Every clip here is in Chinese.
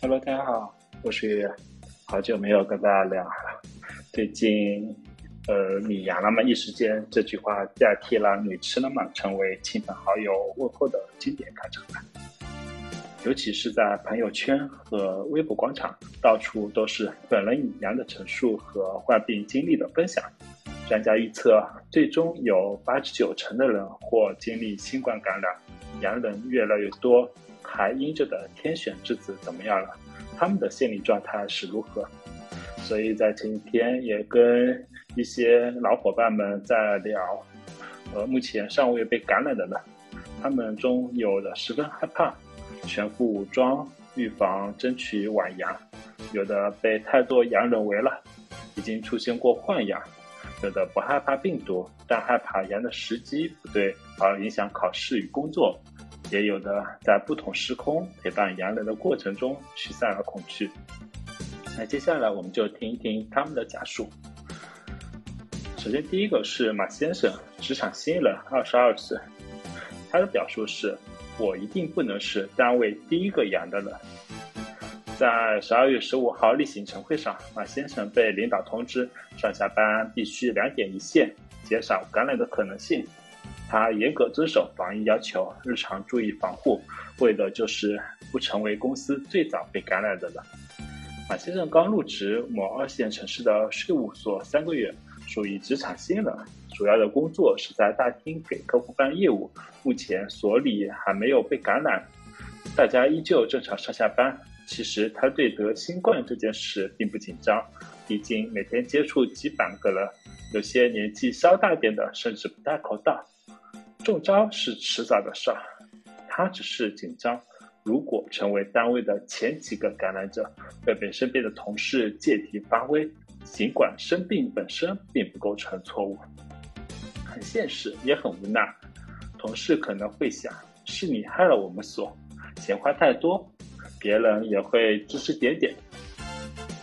Hello，大家好，我是好久没有跟大家聊了。最近，呃，你阳了吗？一时间这句话代替了你吃了吗？成为亲朋好友问候的经典开场白。尤其是在朋友圈和微博广场，到处都是本人已阳的陈述和患病经历的分享。专家预测，最终有八至九成的人或经历新冠感染，阳人越来越多，还阴着的天选之子怎么样了？他们的心理状态是如何？所以在前几天也跟一些老伙伴们在聊，呃，目前尚未被感染的呢，他们中有的十分害怕，全副武装预防争取晚阳；有的被太多阳人围了，已经出现过幻阳。有的不害怕病毒，但害怕阳的时机不对而影响考试与工作；也有的在不同时空陪伴阳人的过程中驱散了恐惧。那接下来我们就听一听他们的讲述。首先，第一个是马先生，职场新人，二十二岁。他的表述是：“我一定不能是单位第一个阳的人。”在十二月十五号例行晨会上，马先生被领导通知上下班必须两点一线，减少感染的可能性。他严格遵守防疫要求，日常注意防护，为的就是不成为公司最早被感染的人。马先生刚入职某二线城市的税务所三个月，属于职场新人，主要的工作是在大厅给客户办业务。目前所里还没有被感染，大家依旧正常上下班。其实他对得新冠这件事并不紧张，毕竟每天接触几百个人，有些年纪稍大点的甚至不戴口罩，中招是迟早的事儿。他只是紧张，如果成为单位的前几个感染者，会被身边的同事借题发挥。尽管生病本身并不构成错误，很现实也很无奈。同事可能会想：是你害了我们所，钱花太多。别人也会指指点点。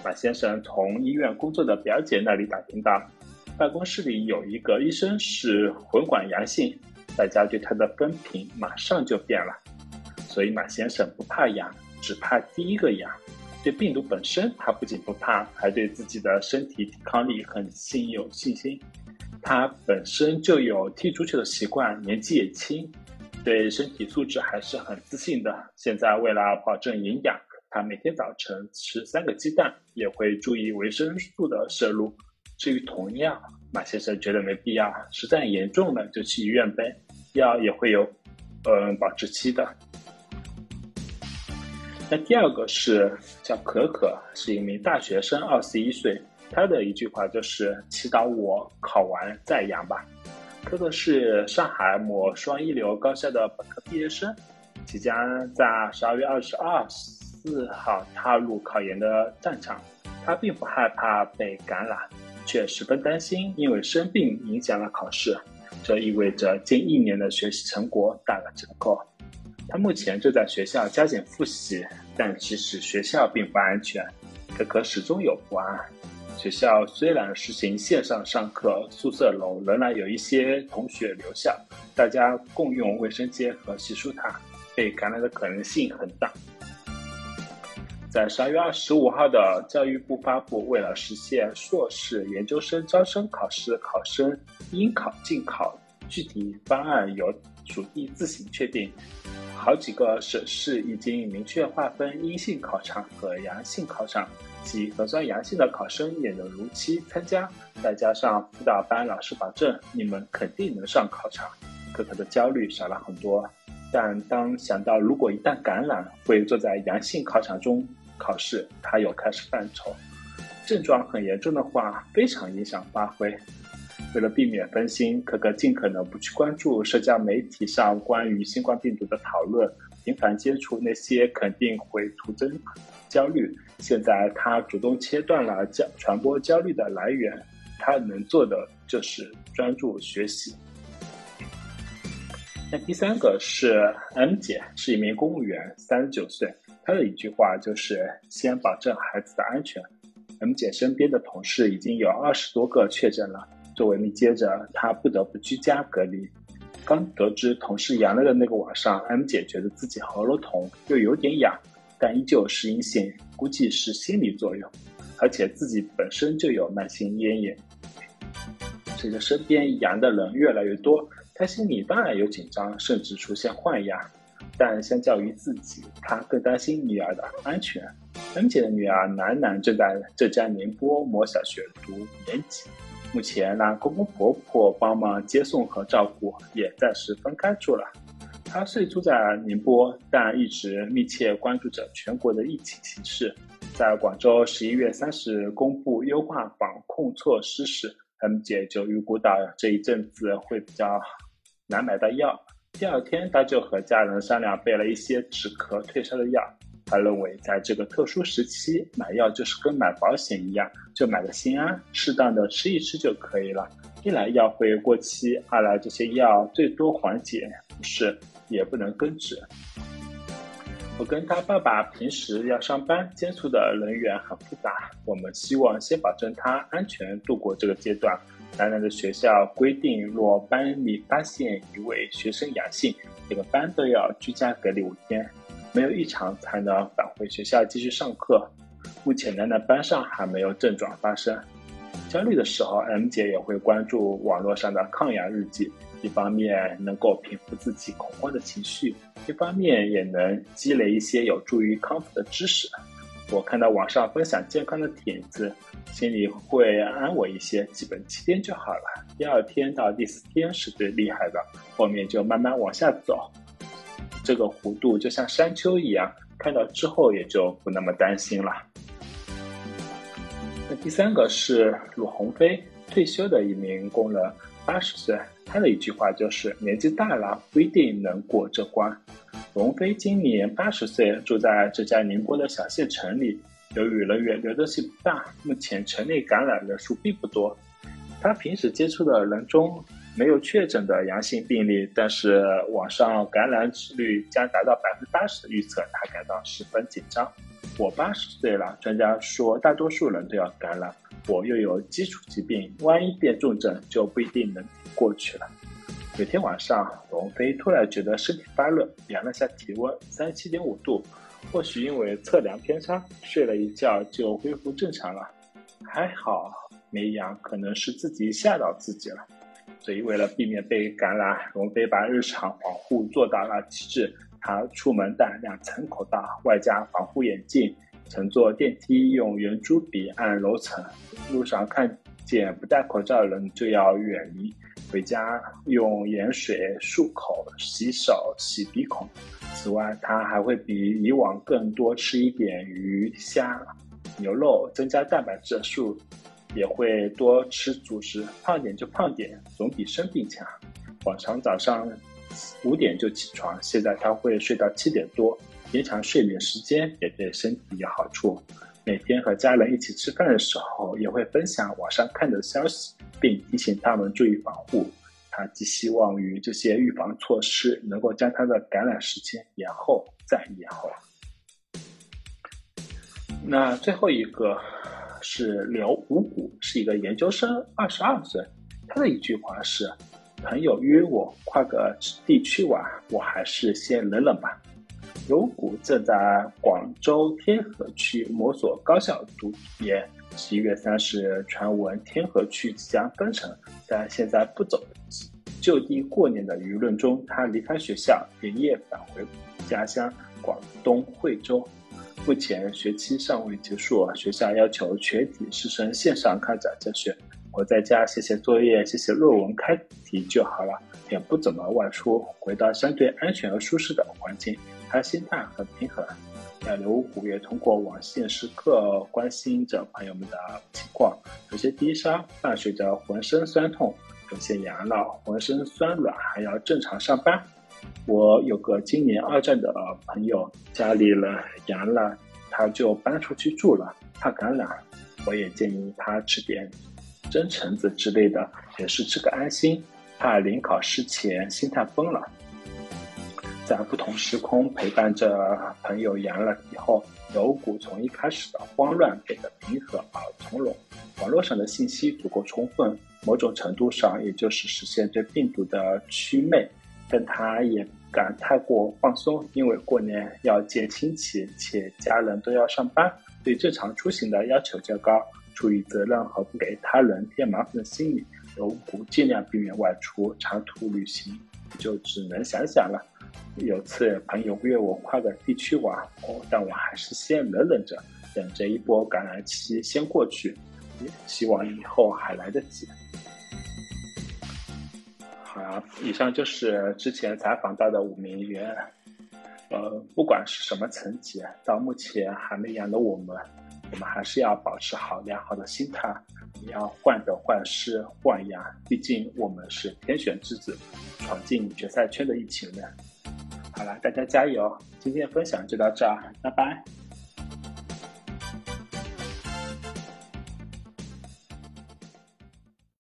马先生从医院工作的表姐那里打听到，办公室里有一个医生是混管阳性，大家对他的分评马上就变了。所以马先生不怕痒，只怕第一个痒。对病毒本身，他不仅不怕，还对自己的身体抵抗力很信有信心。他本身就有踢足球的习惯，年纪也轻。对身体素质还是很自信的。现在为了保证营养，他每天早晨吃三个鸡蛋，也会注意维生素的摄入。至于同样，马先生觉得没必要，实在严重了就去医院呗，药也会有，嗯，保质期的。那第二个是叫可可，是一名大学生，二十一岁。他的一句话就是：“祈祷我考完再养吧。”可可是上海某双一流高校的本科毕业生，即将在十二月二十二、四号踏入考研的战场。他并不害怕被感染，却十分担心，因为生病影响了考试，这意味着近一年的学习成果打了折扣。他目前正在学校加紧复习，但其实学校并不安全，可可始终有不安。学校虽然实行线上上课，宿舍楼仍然有一些同学留校，大家共用卫生间和洗漱塔，被感染的可能性很大。在十二月二十五号的教育部发布，为了实现硕士研究生招生考试考生应考尽考具体方案，由属地自行确定。好几个省市已经明确划分阴性考场和阳性考场。即核酸阳性的考生也能如期参加，再加上辅导班老师保证你们肯定能上考场，可可的焦虑少了很多。但当想到如果一旦感染会坐在阳性考场中考试，他又开始犯愁。症状很严重的话，非常影响发挥。为了避免分心，可可尽可能不去关注社交媒体上关于新冠病毒的讨论，频繁接触那些肯定会徒增焦虑。现在他主动切断了焦传播焦虑的来源，他能做的就是专注学习。那第三个是 M 姐，是一名公务员，三十九岁。她的一句话就是先保证孩子的安全。M 姐身边的同事已经有二十多个确诊了，作为密接者，她不得不居家隔离。刚得知同事阳了的那个晚上，M 姐觉得自己喉咙痛，又有点痒。但依旧是阴性，估计是心理作用，而且自己本身就有慢性咽炎。随着身边阳的人越来越多，她心里当然有紧张，甚至出现幻哑。但相较于自己，他更担心女儿的安全。M 姐的女儿楠楠正在浙江宁波某小学读五年级，目前让公公婆婆帮忙接送和照顾，也暂时分开住了。她虽住在宁波，但一直密切关注着全国的疫情形势。在广州十一月三十日公布优化防控措施时，，M 姐就预估到这一阵子会比较难买到药。第二天，他就和家人商量，备了一些止咳退烧的药。他认为，在这个特殊时期买药就是跟买保险一样，就买个心安，适当的吃一吃就可以了。一来药会过期，二来这些药最多缓解不适，也不能根治。我跟他爸爸平时要上班，接触的人员很复杂，我们希望先保证他安全度过这个阶段。楠楠的学校规定，若班里发现一位学生阳性，每个班都要居家隔离五天，没有异常才能返回学校继续上课。目前楠楠班上还没有症状发生。焦虑的时候，M 姐也会关注网络上的抗阳日记，一方面能够平复自己恐慌的情绪，一方面也能积累一些有助于康复的知识。我看到网上分享健康的帖子，心里会安稳一些。基本七天就好了，第二天到第四天是最厉害的，后面就慢慢往下走。这个弧度就像山丘一样，看到之后也就不那么担心了。那第三个是鲁鸿飞，退休的一名工人，八十岁，他的一句话就是：“年纪大了不一定能过这关。”龙飞今年八十岁，住在浙江宁波的小县城里。由于人员流动性不大，目前城内感染人数并不多。他平时接触的人中没有确诊的阳性病例，但是网上感染率将达到百分之八十的预测，他感到十分紧张。我八十岁了，专家说大多数人都要感染，我又有基础疾病，万一变重症，就不一定能过去了。有天晚上，龙飞突然觉得身体发热，量了下体温，三十七点五度。或许因为测量偏差，睡了一觉就恢复正常了。还好没阳，可能是自己吓到自己了。所以为了避免被感染，龙飞把日常防护做到了极致。他出门戴两层口罩，外加防护眼镜，乘坐电梯用圆珠笔按楼层。路上看见不戴口罩的人就要远离。回家用盐水漱口、洗手、洗鼻孔。此外，他还会比以往更多吃一点鱼虾、牛肉，增加蛋白质数，也会多吃主食，胖点就胖点，总比生病强。往常早上五点就起床，现在他会睡到七点多，延长睡眠时间也对身体有好处。每天和家人一起吃饭的时候，也会分享网上看的消息。并提醒他们注意防护。他寄希望于这些预防措施能够将他的感染时间延后再延后。那最后一个是刘五谷，是一个研究生，二十二岁。他的一句话是：“朋友约我跨个地区玩，我还是先忍忍吧。”有股正在广州天河区某所高校读研。十一月三十日，传闻天河区即将封城，但现在不走就地过年的舆论中，他离开学校，连夜返回家乡广东惠州。目前学期尚未结束，学校要求全体师生线上开展教学。我在家写写作业、写写论文、开题就好了，也不怎么外出，回到相对安全和舒适的环境，他心态很平衡。刘虎也通过网线时刻关心着朋友们的情况，有些低烧，伴随着浑身酸痛；有些阳了，浑身酸软，还要正常上班。我有个今年二战的朋友，家里人阳了，他就搬出去住了，怕感染。我也建议他吃点蒸橙子之类的，也是吃个安心，怕临考试前心态崩了。在不同时空陪伴着朋友阳了以后，有股从一开始的慌乱变得平和而从容。网络上的信息足够充分，某种程度上也就是实现对病毒的祛魅，但他也敢太过放松，因为过年要见亲戚，且家人都要上班，对正常出行的要求较高。出于责任和不给他人添麻烦的心理，有股尽量避免外出长途旅行，就只能想想了。有次朋友约我跨个地区玩，哦，但我还是先忍忍着，等这一波感染期先过去，希望以后还来得及。好，以上就是之前采访到的五名员，呃，不管是什么层级，到目前还没阳的我们，我们还是要保持好良好的心态，不要患得患失、患牙，毕竟我们是天选之子，闯进决赛圈的一群人。好了，大家加油！今天的分享就到这儿，拜拜。